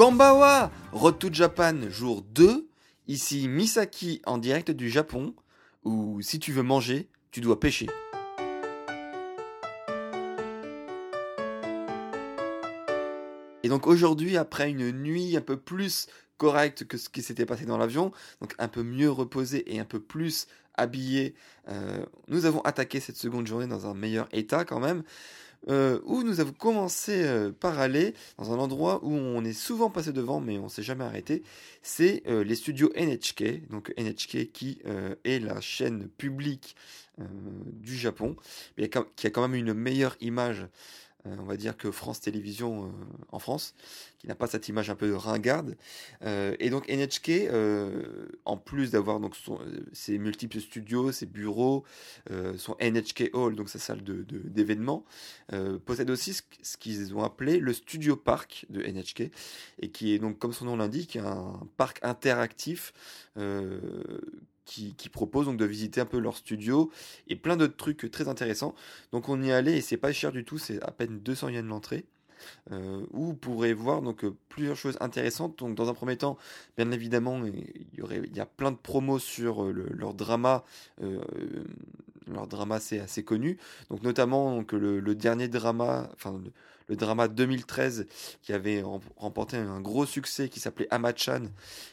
Kambawa Road to Japan jour 2. Ici Misaki en direct du Japon. Où si tu veux manger, tu dois pêcher. Et donc aujourd'hui, après une nuit un peu plus correcte que ce qui s'était passé dans l'avion, donc un peu mieux reposé et un peu plus habillé, euh, nous avons attaqué cette seconde journée dans un meilleur état quand même. Euh, où nous avons commencé euh, par aller dans un endroit où on est souvent passé devant, mais on s'est jamais arrêté. C'est euh, les studios NHK, donc NHK qui est la chaîne publique du Japon, mais qui a quand même une meilleure image euh, on va dire que France Télévisions euh, en France, qui n'a pas cette image un peu ringarde. Euh, et donc NHK, en plus d'avoir donc ses multiples studios, ses bureaux, son NHK Hall, donc sa salle d'événements, de, possède aussi ce, qu'ils ont appelé le Studio Park de NHK, et qui est donc, comme son nom l'indique, un parc interactif qui, propose donc de visiter un peu leur studio et plein d'autres trucs très intéressants. Donc on y allait et c'est pas cher du tout, c'est à peine 200 yens l'entrée. Euh, où vous pourrez voir donc euh, plusieurs choses intéressantes. Donc dans un premier temps, bien évidemment, il y aurait il y a plein de promos sur euh, leur drama. leur drama c'est assez connu. Donc notamment donc, le, dernier drama, enfin le drama 2013 qui avait remporté un gros succès qui s'appelait Amachan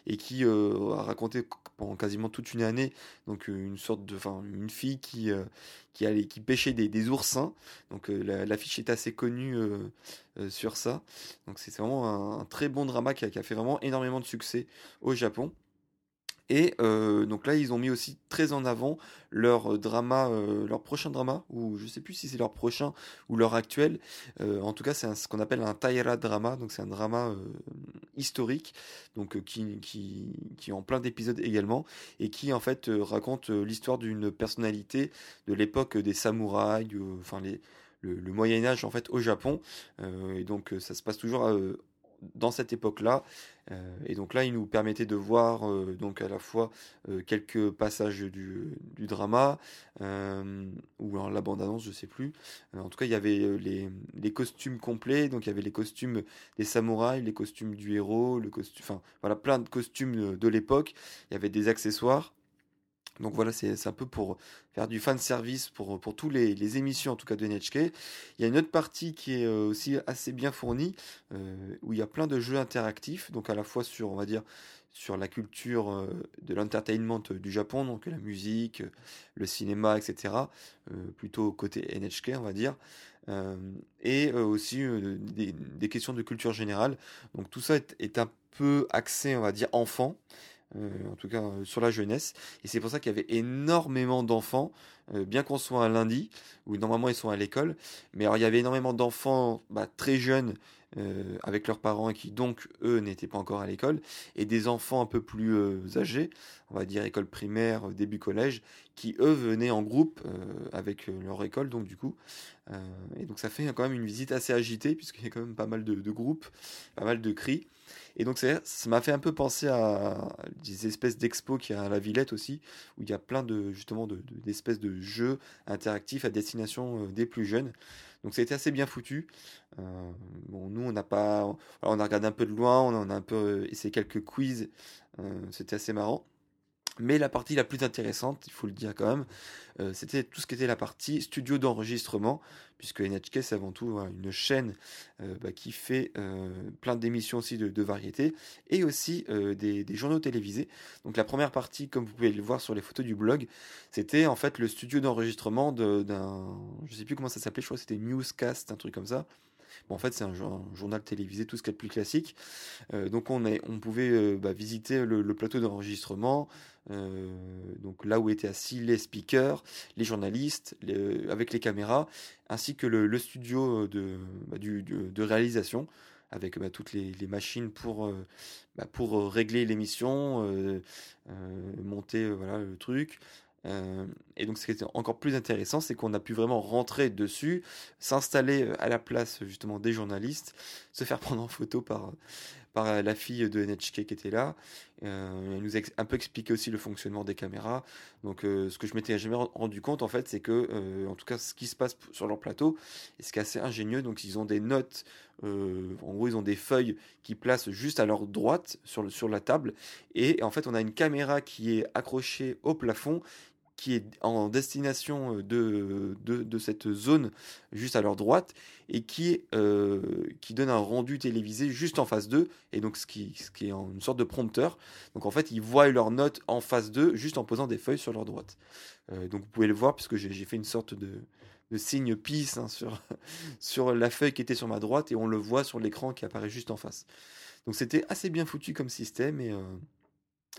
et qui euh, a raconté pendant quasiment toute une année donc euh, une sorte de fille qui euh, qui qui pêchait des, oursins. Donc l'affiche est assez connue sur ça. Donc c'est vraiment un, très bon drama qui a fait vraiment énormément de succès au Japon et euh, donc là, ils ont mis aussi très en avant leur euh, drama, euh, leur prochain drama, ou je sais plus si c'est leur prochain ou leur actuel. en tout cas, c'est ce qu'on appelle un Taira drama, donc c'est un drama historique, donc qui, qui, qui est en plein d'épisodes également, et qui en fait raconte l'histoire d'une personnalité de l'époque des samouraïs, enfin le, Moyen Âge en fait au Japon. et donc ça se passe toujours dans cette époque-là. Euh, et donc là, il nous permettait de voir euh, donc à la fois euh, quelques passages du, du drama ou la bande-annonce, je sais plus. en tout cas, il y avait les, les, costumes complets. Donc il y avait les costumes des samouraïs, les costumes du héros, le costume, enfin voilà, plein de costumes de l'époque. Il y avait des accessoires. Donc voilà, c'est un peu pour faire du fan service pour, pour tous les, les, émissions en tout cas de NHK. Il y a une autre partie qui est euh, aussi assez bien fournie, euh, où il y a plein de jeux interactifs, donc à la fois sur, on va dire, sur la culture euh, de l'entertainment du Japon, donc la musique, le cinéma, etc. plutôt côté NHK, on va dire. et aussi des, questions de culture générale. Donc tout ça est un peu axé, on va dire, enfant. Euh, en tout cas euh, sur la jeunesse. Et c'est pour ça qu'il y avait énormément d'enfants, euh, bien qu'on soit un lundi, où normalement ils sont à l'école. Mais alors il y avait énormément d'enfants bah, très jeunes avec leurs parents et qui donc eux n'étaient pas encore à l'école, et des enfants un peu plus âgés, on va dire école primaire, début collège, qui eux venaient en groupe avec leur école, donc du coup. et donc ça fait quand même une visite assez agitée, puisqu'il y a quand même pas mal de, de groupes, pas mal de cris. Et donc ça m'a fait un peu penser à des espèces d'expos qu'il y a à la Villette aussi, où il y a plein de justement d'espèces de, jeux interactifs à destination euh, des plus jeunes. Donc ça a été assez bien foutu. Euh, nous on n'a pas, on a regardé un peu de loin, on a un peu euh, essayé quelques quiz, c'était assez marrant. Mais la partie la plus intéressante, il faut le dire quand même, euh, c'était tout ce qui était la partie studio d'enregistrement, puisque NHK c'est avant tout une chaîne euh, bah, qui fait euh, plein d'émissions aussi de, de variété, et aussi des, journaux télévisés. Donc la première partie, comme vous pouvez le voir sur les photos du blog, c'était en fait le studio d'enregistrement d'un, je sais plus comment ça s'appelait, je crois que c'était Newscast, un truc comme ça. Bon, en fait, c'est un, journal télévisé, tout ce qui est plus classique. donc, on, est, on pouvait bah, visiter le, plateau d'enregistrement, donc là où étaient assis les speakers, les journalistes, avec les caméras, ainsi que le, studio de, bah, de réalisation avec bah, toutes les, machines pour, euh, bah, euh, régler l'émission, euh, monter le truc. et donc, ce qui était encore plus intéressant, c'est qu'on a pu vraiment rentrer dessus, s'installer à la place justement des journalistes, se faire prendre en photo par, par la fille de NHK qui était là. Euh, elle nous a un peu expliqué aussi le fonctionnement des caméras. Donc, euh, ce que je m'étais jamais rendu compte, en fait, c'est que, euh, en tout cas, ce qui se passe sur leur plateau, et ce qui est assez ingénieux, donc ils ont des notes, en gros, ils ont des feuilles qui placent juste à leur droite sur, le, sur la table. Et en fait, on a une caméra qui est accrochée au plafond qui est en destination de, de, cette zone juste à leur droite et qui, euh, qui donne un rendu télévisé juste en face d'eux et donc ce qui, est une sorte de prompteur. Donc en fait, ils voient leurs notes en face d'eux juste en posant des feuilles sur leur droite. Euh, donc vous pouvez le voir puisque j'ai fait une sorte de, signe peace hein, sur, la feuille qui était sur ma droite et on le voit sur l'écran qui apparaît juste en face. Donc c'était assez bien foutu comme système et, euh,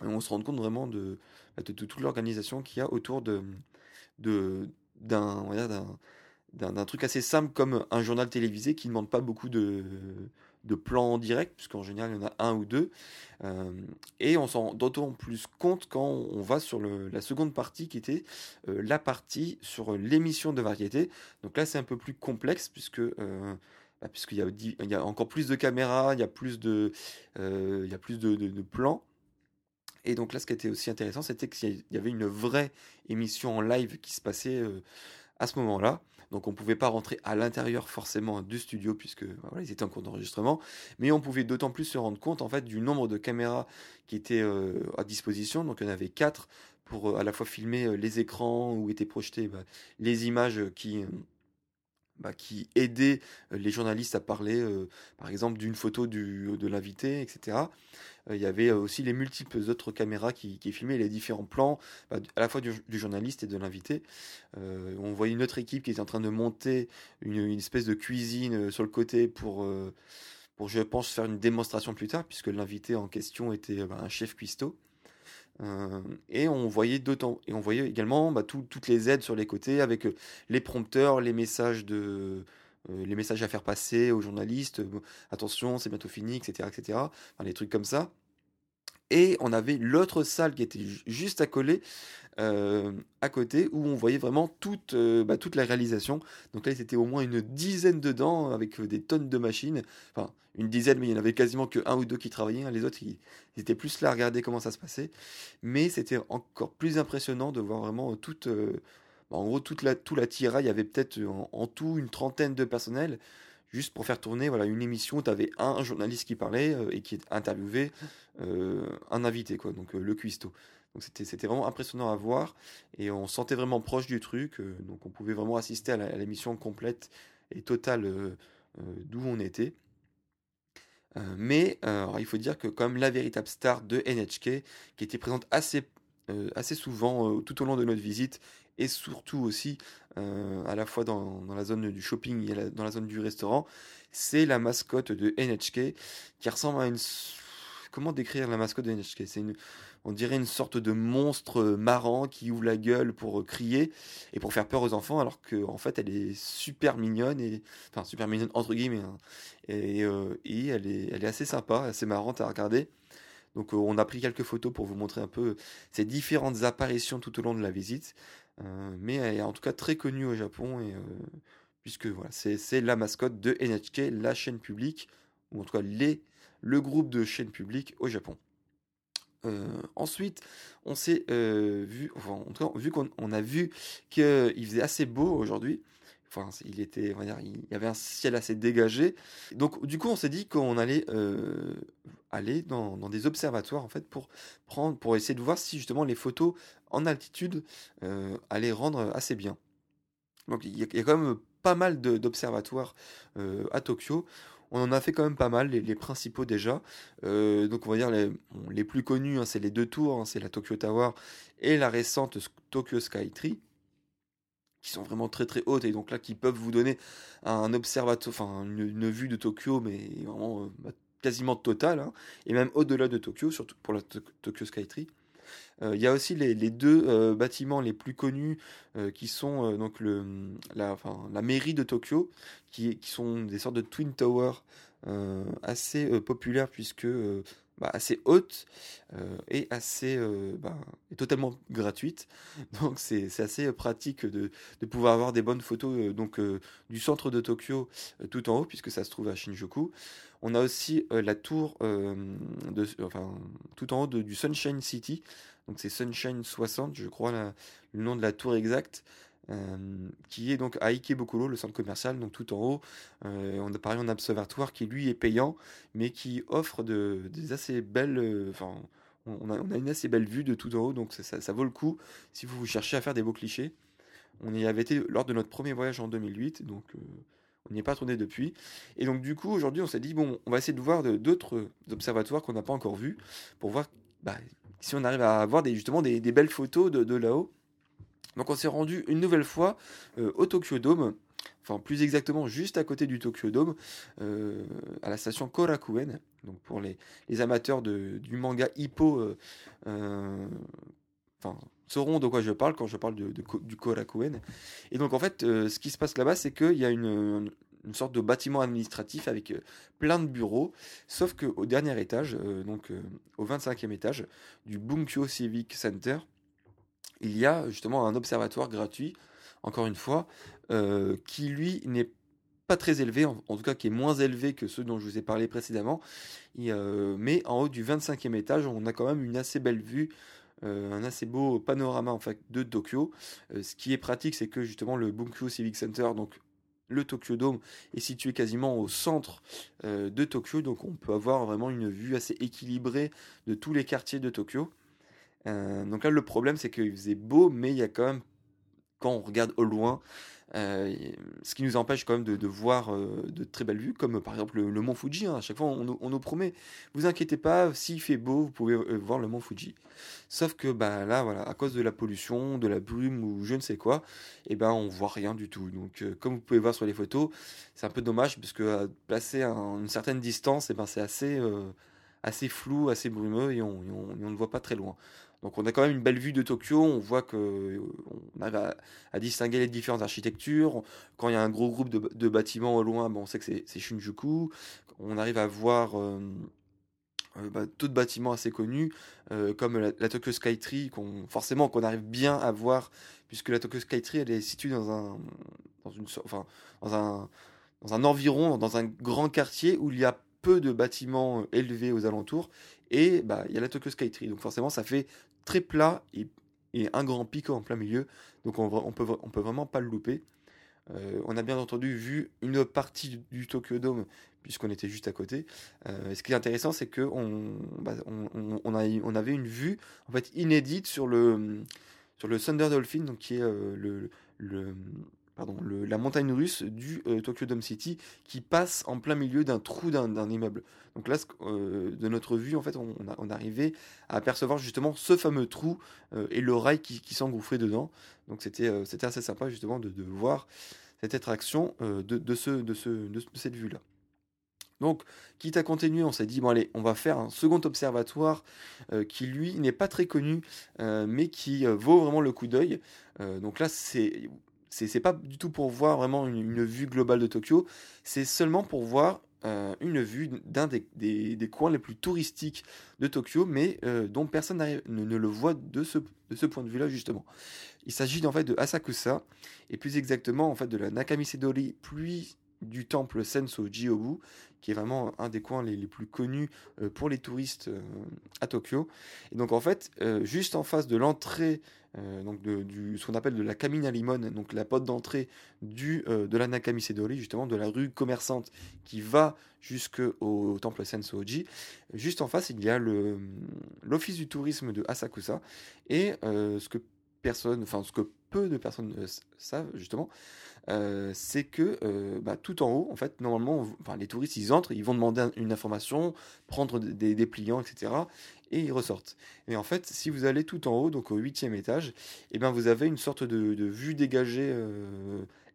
on se rend compte vraiment de, bah, de, toute l'organisation qu'il y a autour de d'un truc assez simple comme un journal télévisé qui ne demande pas beaucoup de, plans directs, puisqu'en général il y en a un ou deux. Euh, et on s'en d'autant plus compte quand on va sur la seconde partie qui était euh, la partie sur l'émission de variété. Donc là c'est un peu plus complexe puisque euh, bah, puisqu'il y a, encore plus de caméras, il y a plus de, il y a plus de plans. Et donc là, ce qui était aussi intéressant, c'était qu'il y avait une vraie émission en live qui se passait à ce moment-là. Donc on ne pouvait pas rentrer à l'intérieur forcément du studio puisque bah, ils étaient en cours d'enregistrement, mais on pouvait d'autant plus se rendre compte en fait du nombre de caméras qui étaient à disposition. Donc il y en avait quatre pour à la fois filmer les écrans où étaient projetées bah, les images qui bah, qui aidaient les journalistes à parler, par exemple, d'une photo de l'invité, etc. il y avait aussi les multiples autres caméras qui, filmaient les différents plans, bah, à la fois du, journaliste et de l'invité. on voyait une autre équipe qui était en train de monter une, une espèce de cuisine sur le côté pour, pour, je pense, faire une démonstration plus tard, puisque l'invité en question était bah, un chef cuistot. Euh, et on voyait d'autant et on voyait également bah, toutes les aides sur les côtés avec euh, les prompteurs, les messages de euh, les messages à faire passer aux journalistes, attention c'est bientôt fini, etc., etc. Les trucs comme ça. Et on avait l'autre salle qui était juste à coller, à côté, où on voyait vraiment toute, bah, toute la réalisation. Donc là, c'était au moins une dizaine dedans, avec des tonnes de machines. Enfin, une dizaine, mais il n'y en avait quasiment que un ou deux qui travaillaient. Hein. Les autres, ils, étaient plus là à regarder comment ça se passait. Mais c'était encore plus impressionnant de voir vraiment toute... Bah, en gros, toute la, tout l'attirail, il y avait peut-être en, tout une trentaine de personnels juste pour faire tourner voilà, une émission où tu avais un journaliste qui parlait et qui interviewait un invité, quoi, donc le cuistot. Donc c'était, vraiment impressionnant à voir et on se sentait vraiment proche du truc, donc on pouvait vraiment assister à, l'émission complète et totale d'où on était. mais il faut dire que comme la véritable star de NHK, qui était présente assez, assez souvent tout au long de notre visite, et surtout aussi à la fois dans, la zone du shopping et dans la zone du restaurant, c'est la mascotte de NHK qui ressemble à une comment décrire la mascotte de NHK C'est une, on dirait une sorte de monstre marrant qui ouvre la gueule pour crier et pour faire peur aux enfants, alors qu'en en fait elle est super mignonne et enfin super mignonne entre guillemets hein. et, euh, et elle est elle est assez sympa, assez marrante à regarder. Donc euh, on a pris quelques photos pour vous montrer un peu ces différentes apparitions tout au long de la visite, euh, mais elle est en tout cas très connue au Japon puisque voilà c'est la mascotte de NHK, la chaîne publique ou en tout cas le groupe de chaînes publiques au Japon. Euh, ensuite, on s'est euh, vu, enfin, en tout cas, vu qu'on on a vu qu'il faisait assez beau aujourd'hui. Il était, on va dire, il y avait un ciel assez dégagé. Donc, du coup, on s'est dit qu'on allait euh, aller dans, des observatoires en fait pour prendre, pour essayer de voir si justement les photos en altitude allaient rendre assez bien. Donc, il y, a, quand même pas mal d'observatoires à Tokyo on en a fait quand même pas mal, les, principaux déjà. Euh, donc on va dire les, les plus connus, hein, c'est les deux tours, hein, c'est la Tokyo Tower et la récente Tokyo Sky Tree. Qui sont vraiment très très hautes et donc là qui peuvent vous donner un observatoire, enfin une, vue de Tokyo, mais vraiment euh, bah, quasiment totale, hein, et même au-delà de Tokyo, surtout pour la Tokyo Skytree. Euh, il y a aussi les, deux euh, bâtiments les plus connus qui sont donc le, la, enfin, la mairie de Tokyo, qui, qui sont des sortes de Twin Towers assez populaires puisque bah, assez haute euh, et assez euh, bah, totalement gratuite. Donc c'est assez pratique de, de, pouvoir avoir des bonnes photos euh, donc du centre de Tokyo tout en haut puisque ça se trouve à Shinjuku. On a aussi la tour de, enfin, tout en haut du Sunshine City. Donc c'est Sunshine 60, je crois le nom de la tour exacte. Euh, qui est donc à Ikebukuro, le centre commercial, donc tout en haut. Euh, on a pareil un observatoire qui lui est payant, mais qui offre de, des assez belles. Euh, enfin, on, a, une assez belle vue de tout en haut, donc ça, vaut le coup si vous cherchez à faire des beaux clichés. On y avait été lors de notre premier voyage en 2008, donc on n'y est pas tourné depuis. Et donc du coup, aujourd'hui, on s'est dit, bon, on va essayer de voir d'autres observatoires qu'on n'a pas encore vus, pour voir bah, si on arrive à avoir justement des, belles photos de là-haut. Donc on s'est rendu une nouvelle fois euh, au Tokyo Dome, enfin plus exactement juste à côté du Tokyo Dome, euh, à la station Korakuen. Donc pour les, amateurs du manga Hippo, euh, enfin sauront de quoi je parle quand je parle du Korakuen. Et donc en fait, ce qui se passe là-bas, c'est qu'il y a une, une, sorte de bâtiment administratif avec plein de bureaux, sauf qu'au dernier étage, donc au 25e étage du Bunkyo Civic Center, il y a justement un observatoire gratuit, encore une fois, euh, qui lui n'est pas très élevé, en, tout cas qui est moins élevé que ceux dont je vous ai parlé précédemment. Euh, mais en haut du 25e étage, on a quand même une assez belle vue, euh, un assez beau panorama en fait de Tokyo. ce qui est pratique, c'est que justement le Bunkyo Civic Center, donc le Tokyo Dome, est situé quasiment au centre de Tokyo, donc on peut avoir vraiment une vue assez équilibrée de tous les quartiers de Tokyo. Euh, donc là, le problème, c'est qu'il faisait beau, mais il y a quand même, quand on regarde au loin, euh, ce qui nous empêche quand même de, voir euh, de très belles vues, comme par exemple le, mont Fuji. Hein. À chaque fois, on, nous promet, vous inquiétez pas, s'il fait beau, vous pouvez voir le mont Fuji. Sauf que bah, là, à cause de la pollution, de la brume ou je ne sais quoi, et eh ben on voit rien du tout. Donc, comme vous pouvez voir sur les photos, c'est un peu dommage parce que placer à une certaine distance, eh ben c'est assez assez flou, assez brumeux et on, ne voit pas très loin. Donc on a quand même une belle vue de Tokyo, on voit que euh, on arrive à, distinguer les différentes architectures. Quand il y a un gros groupe de, bâtiments au loin, on sait que c'est Shinjuku. On arrive à voir euh, euh, bah, d'autres bâtiments assez connus, comme la, Tokyo Skytree, qu'on forcément qu'on arrive bien à voir, puisque la Tokyo Skytree elle est située dans un, dans dans un, environ, dans un grand quartier où il y a peu de bâtiments élevés aux alentours et bah, il y a la Tokyo Skytree. Donc forcément, ça fait très plat et, un grand pic en plein milieu. Donc on, on, peut, on peut vraiment pas le louper. Euh, on a bien entendu vu une partie du, Tokyo Dome puisqu'on était juste à côté. Euh, ce qui est intéressant, c'est que on, bah, on, on, on, avait une vue en fait inédite sur le sur le Thunder Dolphin, donc qui est euh, le, le la montagne russe du euh, Tokyo Dome City qui passe en plein milieu d'un trou d'un immeuble. Donc là, euh, de notre vue, en fait, on, arrivait à apercevoir justement ce fameux trou euh, et le rail qui, qui s'engouffrait dedans. Donc c'était assez sympa justement de, voir cette attraction de cette vue-là. Donc, quitte à continuer, on s'est dit, bon allez, on va faire un second observatoire qui, lui, n'est pas très connu, mais qui vaut vraiment le coup d'œil. donc là, c'est c'est pas du tout pour voir vraiment une, vue globale de Tokyo, c'est seulement pour voir euh, une vue d'un des, coins les plus touristiques de Tokyo, mais euh, dont personne ne, le voit de ce, de ce point de vue-là justement. Il s'agit en fait de Asakusa, et plus exactement en fait de la Nakamisedori, puis du temple Senso Jiobu, qui est vraiment un des coins les, plus connus euh, pour les touristes à Tokyo. Et donc en fait, juste en face de l'entrée euh, donc de, ce qu'on appelle de la Camina Limon, donc la porte d'entrée du euh, de la Nakamisedori, justement de la rue commerçante qui va jusqu'au temple Sensoji. Juste en face, il y a l'office du tourisme de Asakusa et euh, ce que personne, enfin ce que peu de personnes euh, savent justement, euh, c'est que euh, bah, tout en haut, en fait, normalement, enfin, les touristes, ils entrent, ils vont demander un- une information, prendre des, pliants, etc. Et ils ressortent. Et en fait, si vous allez tout en haut, donc au huitième étage, et ben vous avez une sorte de, vue dégagée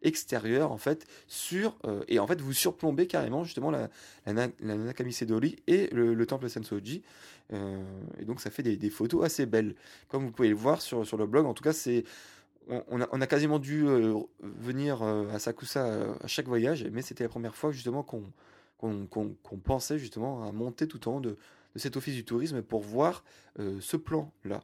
extérieure, en fait, sur... et en fait, vous surplombez carrément, justement, la, la, la Nakamichi Dori et le, le temple Sensoji. Et donc, ça fait des, des photos assez belles. Comme vous pouvez le voir sur, sur le blog, en tout cas, c'est on, a, quasiment dû euh, venir euh, à Sakusa euh, à chaque voyage, mais c'était la première fois justement qu'on pensait justement à monter tout en haut de, cet office du tourisme pour voir ce plan-là.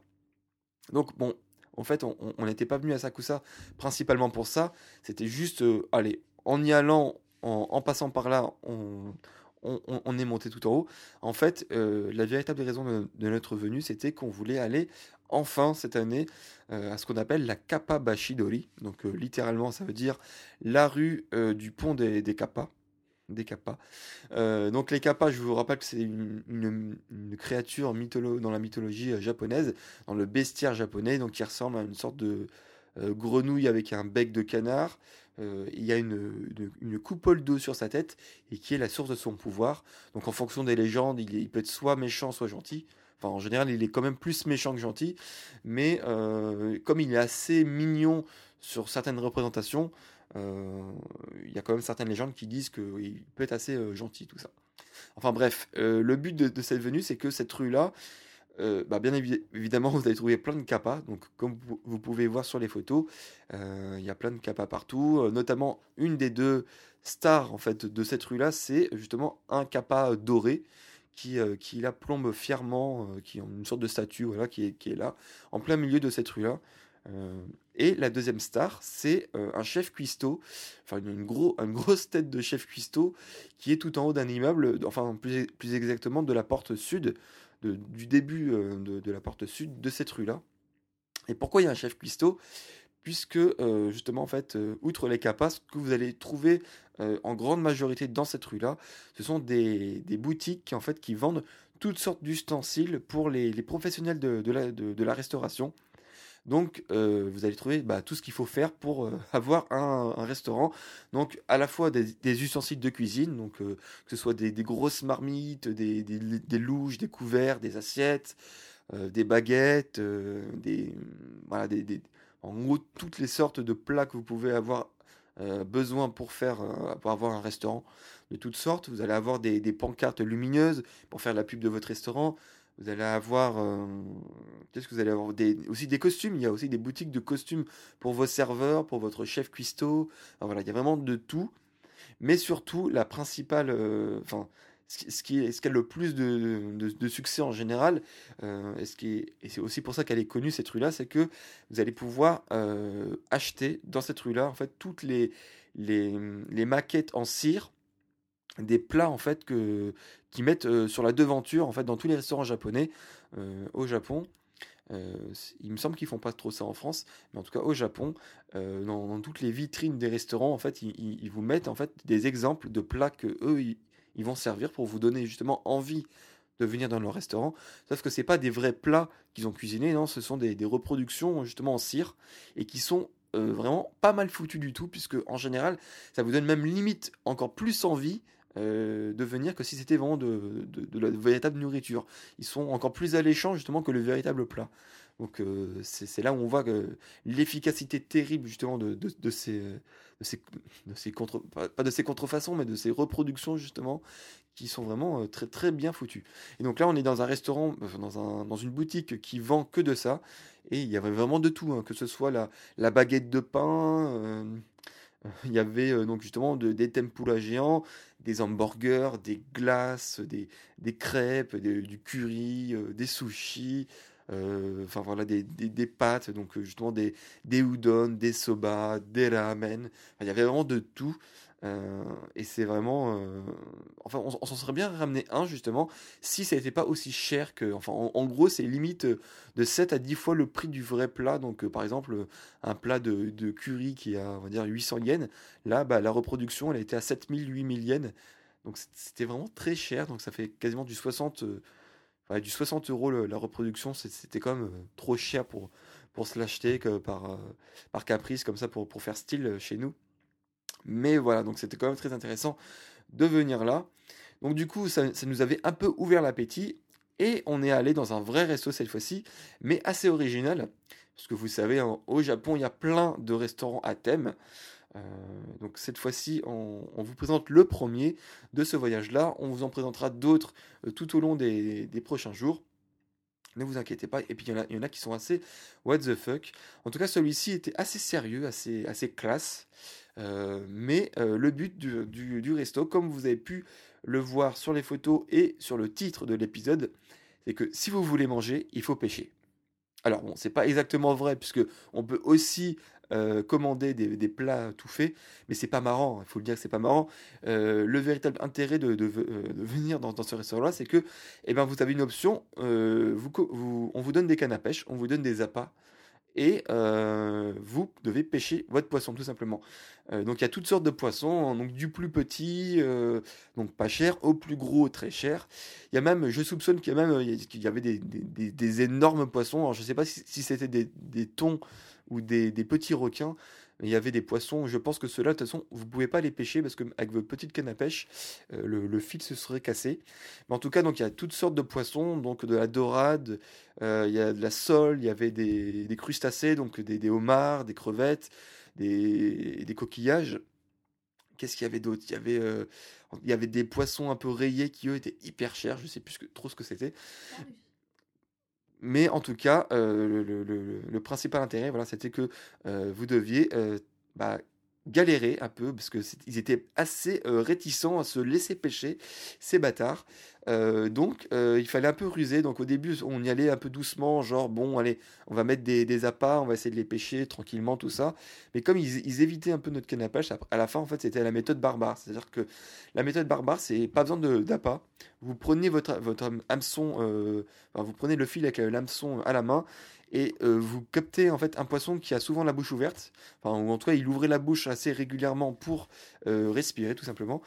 Donc bon, en fait, on n'était pas venu à Sakusa principalement pour ça, c'était juste, allez, en y allant, en passant par là, on, on, est monté tout en haut. En fait, euh, la véritable raison de, notre venue, c'était qu'on voulait aller enfin cette année euh, à ce qu'on appelle la Kappa Bashidori. Donc euh, littéralement, ça veut dire la rue du pont des, des. Des Kappas. Donc les Kappas, je vous rappelle que c'est une, créature mytholo dans la mythologie japonaise, dans le bestiaire japonais, donc qui ressemble à une sorte de grenouille avec un bec de canard. Euh, il y a une, une- coupole d'eau sur sa tête et qui est la source de son pouvoir. Donc en fonction des légendes, il, peut être soit méchant, soit gentil. Enfin, en général, il est quand même plus méchant que gentil. Mais euh, comme il est assez mignon sur certaines représentations, euh, il y a quand même certaines légendes qui disent qu'il peut être assez gentil, tout ça. Enfin bref, le but de, de cette venue, c'est que cette rue-là, euh, bah, bien évi- évidemment, vous allez trouver plein de kappas. Donc, comme vous, pouvez voir sur les photos, euh, il y a plein de kappas partout. euh, notamment, une des deux stars en fait de cette rue-là, c'est justement un kappa doré qui, la plombe fièrement, qui est une sorte de statue, voilà, qui est, là, en plein milieu de cette rue-là. Et la deuxième star, c'est un chef cuistot, enfin une, une gros, une grosse tête de chef cuistot qui est tout en haut d'un immeuble, enfin plus exactement de la porte sud, du début euh, de, la porte sud de cette rue-là. Et pourquoi il y a un chef cuistot? Puisque euh, justement, en fait, euh, outre les capas, ce que vous allez trouver en grande majorité dans cette rue-là, ce sont des, boutiques en fait, qui vendent toutes sortes d'ustensiles pour les, professionnels de la restauration. Donc, euh, vous allez trouver bah, tout ce qu'il faut faire pour euh, avoir un, restaurant. Donc, à la fois des, ustensiles de cuisine, donc euh, que ce soit des, grosses marmites, des, louches, des couverts, des assiettes, des baguettes, en gros, toutes les sortes de plats que vous pouvez avoir besoin pour faire, pour avoir un restaurant de toutes sortes. Vous allez avoir des pancartes lumineuses pour faire la pub de votre restaurant. Vous allez avoir, euh, qu'est-ce que vous allez avoir des, aussi des costumes. Il y a aussi des boutiques de costumes pour vos serveurs, pour votre chef cuistot. Voilà, il y a vraiment de tout. Mais surtout, la principale, euh, enfin, ce qui, est, ce qui a le plus de succès en général, euh, et, ce qui est- et c'est aussi pour ça qu'elle est connue cette rue-là, c'est que vous allez pouvoir euh, acheter dans cette rue-là en fait toutes les, les, les maquettes en cire des plats en fait que qui mettent sur la devanture en fait dans tous les restaurants japonais au Japon. Il me semble qu'ils font pas trop ça en France, mais en tout cas au Japon, dans, toutes les vitrines des restaurants, en fait, ils, vous mettent en fait des exemples de plats que eux ils, vont servir pour vous donner justement envie de venir dans leur restaurant. Sauf que c'est pas des vrais plats qu'ils ont cuisinés, non, ce sont des, des reproductions justement en cire et qui sont vraiment pas mal foutues du tout, puisque en général, ça vous donne même limite encore plus envie euh, de venir que si c'était vraiment de, de- la véritable nourriture. Ils sont encore plus alléchants justement que le véritable plat. Donc euh, c'est là où on voit que l'efficacité terrible justement de, de, ces, euh, ces, ces contre, pas de ces contrefaçons, mais de ces reproductions justement qui sont vraiment euh, très très bien foutues. Et donc là on est dans un restaurant, dans, un, dans une boutique qui vend que de ça, et il y avait vraiment de tout, hein, que ce soit la, la baguette de pain, il y avait euh, donc justement de- des tempura géants, des hamburgers, des glaces, des, des crêpes, du curry, euh, des sushis, euh, enfin voilà, des, des, pâtes, donc justement des, des udon, des soba, des ramen. Il y avait vraiment de tout. Euh, et c'est vraiment. euh, enfin, on, s'en serait bien ramené un justement si ça n'était pas aussi cher que. Enfin, en, gros, c'est limite euh, de 7 à 10 fois le prix du vrai plat. Donc, par exemple, un plat de, curry qui a, on va dire, 800 yens. Là, bah, la reproduction, elle a été à 7000, 8000 yens. Donc, c'était vraiment très cher. Donc, ça fait quasiment du 60, euh, ouais, du 60 euros la reproduction. C'était quand même trop cher pour, pour se l'acheter par, par caprice, comme ça, pour, pour faire style chez nous. Mais voilà, donc c'était quand même très intéressant de venir là. Donc du coup, ça, nous avait un peu ouvert l'appétit. Et on est allé dans un vrai resto cette fois-ci, mais assez original. Parce que vous savez, au Japon, il y a plein de restaurants à thème. Euh, donc cette fois-ci, on, vous présente le premier de ce voyage-là. On vous en présentera d'autres euh, tout au long des, prochains jours. Ne vous inquiétez pas. Et puis il y, en a, qui sont assez what the fuck. En tout cas, celui-ci était assez sérieux, assez, assez classe. Euh, mais le but du, du, resto, comme vous avez pu le voir sur les photos et sur le titre de l'épisode, c'est que si vous voulez manger, il faut pêcher. Alors bon, c'est pas exactement vrai puisque on peut aussi euh, commander des, plats tout faits, mais c'est pas marrant. Il faut le dire que c'est pas marrant. Euh, le véritable intérêt de, euh, venir dans, ce restaurant-là, c'est que, eh ben, vous avez une option. On vous donne des cannes à pêche, on vous donne des appâts et euh, vous devez pêcher votre poisson tout simplement. Euh, donc il y a toutes sortes de poissons, donc du plus petit, euh, donc pas cher, au plus gros, très cher. Il y a même, je soupçonne qu'il y, a même, y avait des, énormes poissons. je ne sais pas si, c'était des, thons ou des, petits requins, il y avait des poissons. Je pense que ceux-là, de toute façon, vous pouvez pas les pêcher parce que avec votre petite canne à pêche, euh, le, fil se serait cassé. Mais en tout cas, donc il y a toutes sortes de poissons, donc de la dorade, euh, il y a de la sole, il y avait des, crustacés, donc des, homards, des crevettes, des, coquillages. Qu'est-ce qu'il y avait d'autre? Il y avait euh, il y avait des poissons un peu rayés qui eux étaient hyper chers. Je sais plus trop ce que c'était. Mais en tout cas, euh, le, principal intérêt, voilà, c'était que euh, vous deviez euh, bah, galérer un peu parce que ils étaient assez réticents à se laisser pêcher ces bâtards. donc il fallait un peu ruser. Donc au début on y allait un peu doucement, genre bon allez on va mettre des, des appâts, on va essayer de les pêcher tranquillement tout ça. Mais comme ils, évitaient un peu notre canne à à la fin en fait c'était la méthode barbare. C'est-à-dire que la méthode barbare c'est pas besoin d'appât. Vous prenez votre, votre hameçon, vous prenez le fil avec l'hameçon à la main et euh, vous captez en fait un poisson qui a souvent la bouche ouverte, enfin, ou en tout cas il ouvrait la bouche assez régulièrement pour euh, respirer tout simplement.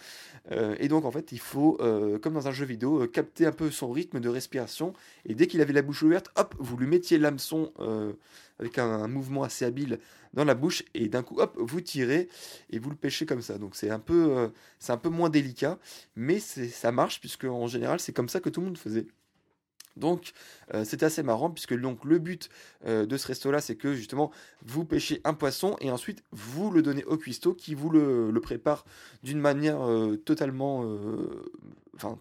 Euh, et donc en fait il faut, comme dans un jeu vidéo, capter un peu son rythme de respiration, et dès qu'il avait la bouche ouverte, hop, vous lui mettiez l'hameçon avec un, mouvement assez habile dans la bouche, et d'un coup, hop, vous tirez et vous le pêchez comme ça. Donc c'est un peu, c'est un peu moins délicat, mais ça marche puisque en général c'est comme ça que tout le monde faisait. Donc euh, c'est assez marrant puisque donc le but euh, de ce resto là c'est que justement vous pêchez un poisson et ensuite vous le donnez au cuistot qui vous le, prépare d'une manière euh, totalement enfin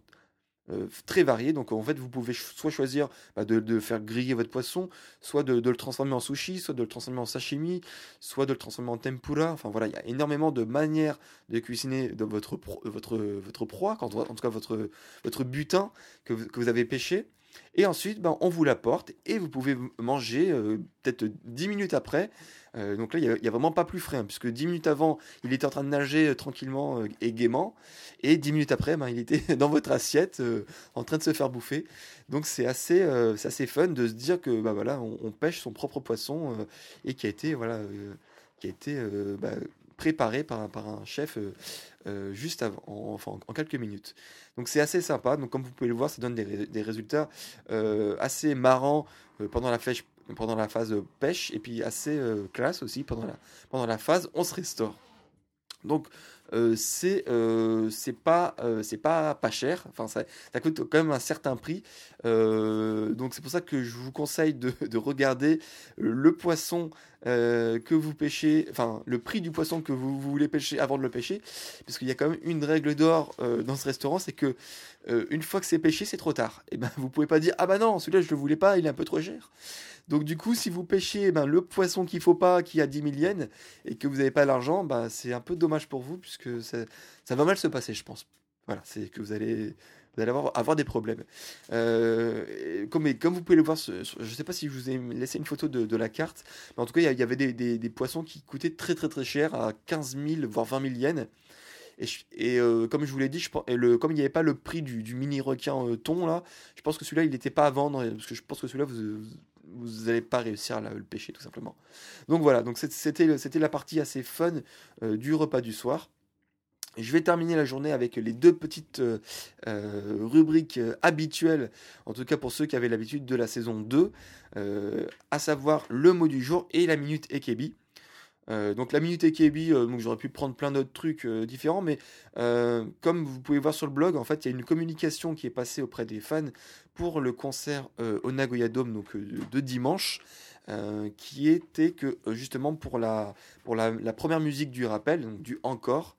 très variée. Donc en fait vous pouvez soit choisir bah, de, faire griller votre poisson, soit de, le transformer en sushi, soit de le transformer en sashimi, soit de le transformer en tempura. Enfin voilà, il y a énormément de manières de cuisiner votre, votre, votre proie, en tout cas votre, votre butin que que vous avez pêché. Et ensuite, ben, on vous l'apporte et vous pouvez manger euh, peut-être 10 minutes après. Euh, donc là, il n'y a, vraiment pas plus frais, hein, puisque 10 minutes avant, il était en train de nager euh, tranquillement et gaiement. Et 10 minutes après, ben, il était dans votre assiette en train de se faire bouffer. Donc c'est assez, assez fun de se dire que ben, voilà, on, pêche son propre poisson et qui a été, voilà, qui a été préparé par, un chef euh, juste avant, en, enfin, en quelques minutes. Donc c'est assez sympa. Donc comme vous pouvez le voir, ça donne des, résultats euh, assez marrants euh, pendant la pêche, pendant la phase pêche et puis assez classe aussi pendant la, pendant la phase on se restaure. Donc c'est c'est pas c'est pas pas cher enfin ça, ça, coûte quand même un certain prix donc c'est pour ça que je vous conseille de, de regarder le poisson euh, que vous pêchez, enfin le prix du poisson que vous, voulez pêcher avant de le pêcher, parce qu'il y a quand même une règle d'or euh, dans ce restaurant, c'est que euh, une fois que c'est pêché, c'est trop tard. Et eh ben vous pouvez pas dire ah bah non celui-là je le voulais pas, il est un peu trop cher. Donc du coup si vous pêchez eh ben, le poisson qu'il faut pas, qui a 10 000 yens, et que vous n'avez pas l'argent, bah, c'est un peu dommage pour vous puisque ça va mal se passer je pense. Voilà, c'est que vous allez vous allez avoir, des problèmes. Euh, comme, vous pouvez le voir, je ne sais pas si je vous ai laissé une photo de, la carte, mais en tout cas, il y, avait des, poissons qui coûtaient très très très cher, à 15 000 voire 20 000 yens. Et, euh, comme je vous l'ai dit, comme il n'y avait pas le prix du, mini requin euh, thon là, je pense que celui-là il n'était pas à vendre parce que je pense que celui-là vous n'allez pas réussir à le pêcher tout simplement. Donc voilà, donc c'était la partie assez fun du repas du soir. Je vais terminer la journée avec les deux petites euh, euh, rubriques euh, habituelles, en tout cas pour ceux qui avaient l'habitude de la saison 2, à savoir le mot du jour et la minute Ekebi. donc la minute Ekebi, j'aurais pu prendre plein d'autres trucs différents, mais comme vous pouvez voir sur le blog, en fait, il y a une communication qui est passée auprès des fans pour le concert au Nagoya Dome donc, de dimanche. qui était que justement pour la, pour la première musique du rappel, donc du encore,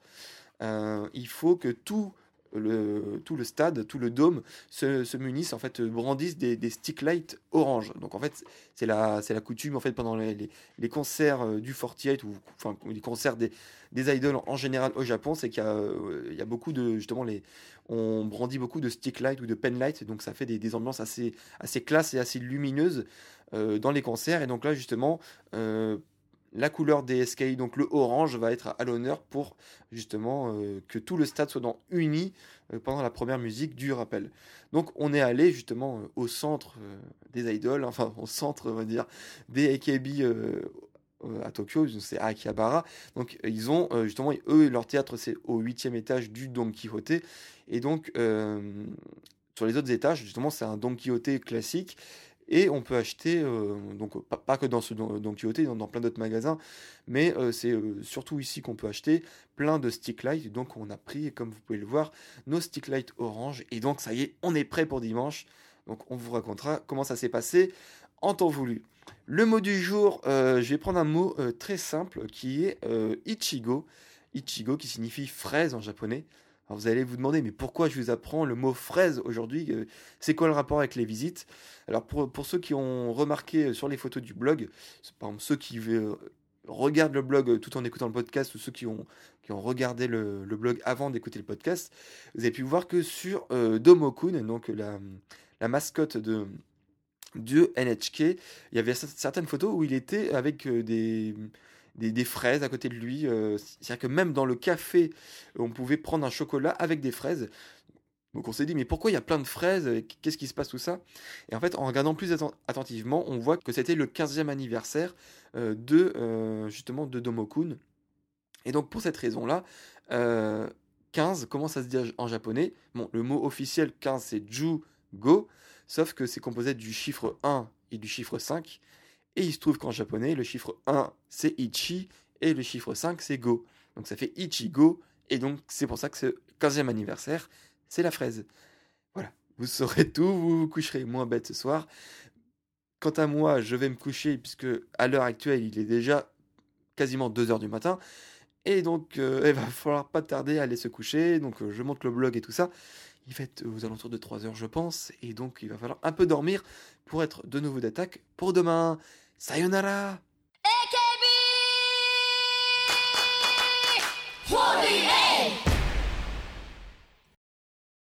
euh, il faut que tout le, tout le stade, tout le dôme se, se munisse, en fait, brandissent des, des stick lights orange. Donc en fait, c'est la, la coutume en fait pendant les, les, concerts euh, du 48 ou enfin les concerts des, des idoles en général au Japon, c'est qu'il y euh, y a beaucoup de justement les, on brandit beaucoup de stick lights ou de pen lights, donc ça fait des, des ambiances assez, assez classes et assez lumineuses dans les concerts. Et donc là justement, la couleur des SKI, donc le orange, va être à l'honneur pour justement euh, que tout le stade soit dans uni euh, pendant la première musique du rappel. Donc on est allé justement euh, au centre des idoles, enfin au centre on va dire des AKB à Tokyo, c'est à Akihabara. Donc ils ont justement, eux, leur théâtre c'est au huitième étage du Don Quixote. Et donc sur les autres étages, justement, c'est un Don Quixote classique. Et on peut acheter, euh, donc pas, que dans ce Don Quixote, dans, plein d'autres magasins, mais euh, c'est euh, surtout ici qu'on peut acheter plein de stick light. Donc on a pris, comme vous pouvez le voir, nos stick light orange. Et donc ça y est, on est prêt pour dimanche. Donc on vous racontera comment ça s'est passé en temps voulu. Le mot du jour, je vais prendre un mot très simple qui est Ichigo. Ichigo qui signifie fraise en japonais. Alors vous allez vous demander, mais pourquoi je vous apprends le mot fraise aujourd'hui euh, C'est quoi le rapport avec les visites? Alors pour, pour, ceux qui ont remarqué sur les photos du blog, par exemple ceux qui euh, regardent le blog tout en écoutant le podcast ou ceux qui ont, qui ont regardé le, le blog avant d'écouter le podcast, vous avez pu voir que sur euh, Domokun, donc la, la mascotte de, de NHK, il y avait certaines photos où il était avec des des, fraises à côté de lui. Euh, c'est-à-dire que même dans le café, on pouvait prendre un chocolat avec des fraises. Donc on s'est dit, mais pourquoi il y a plein de fraises Qu'est-ce qui se passe tout ça? Et en fait, en regardant plus attentivement, on voit que c'était le 15e anniversaire euh, de euh, justement de Domokun. Et donc pour cette raison-là, 15, comment ça se dit en japonais Bon, le mot officiel 15 c'est Ju-Go, sauf que c'est composé du chiffre 1 et du chiffre 5. Et il se trouve qu'en japonais, le chiffre 1, c'est Ichi, et le chiffre 5, c'est Go. Donc ça fait Ichigo, et donc c'est pour ça que ce 15e anniversaire, c'est la fraise. Voilà, vous saurez tout, vous vous coucherez moins bête ce soir. Quant à moi, je vais me coucher, puisque à l'heure actuelle, il est déjà quasiment 2h du matin. Et donc, euh, il va falloir pas tarder à aller se coucher. Donc, euh, je monte le blog et tout ça. Il va être aux alentours de 3 heures, je pense. Et donc, il va falloir un peu dormir pour être de nouveau d'attaque pour demain. Sayonara! AKB!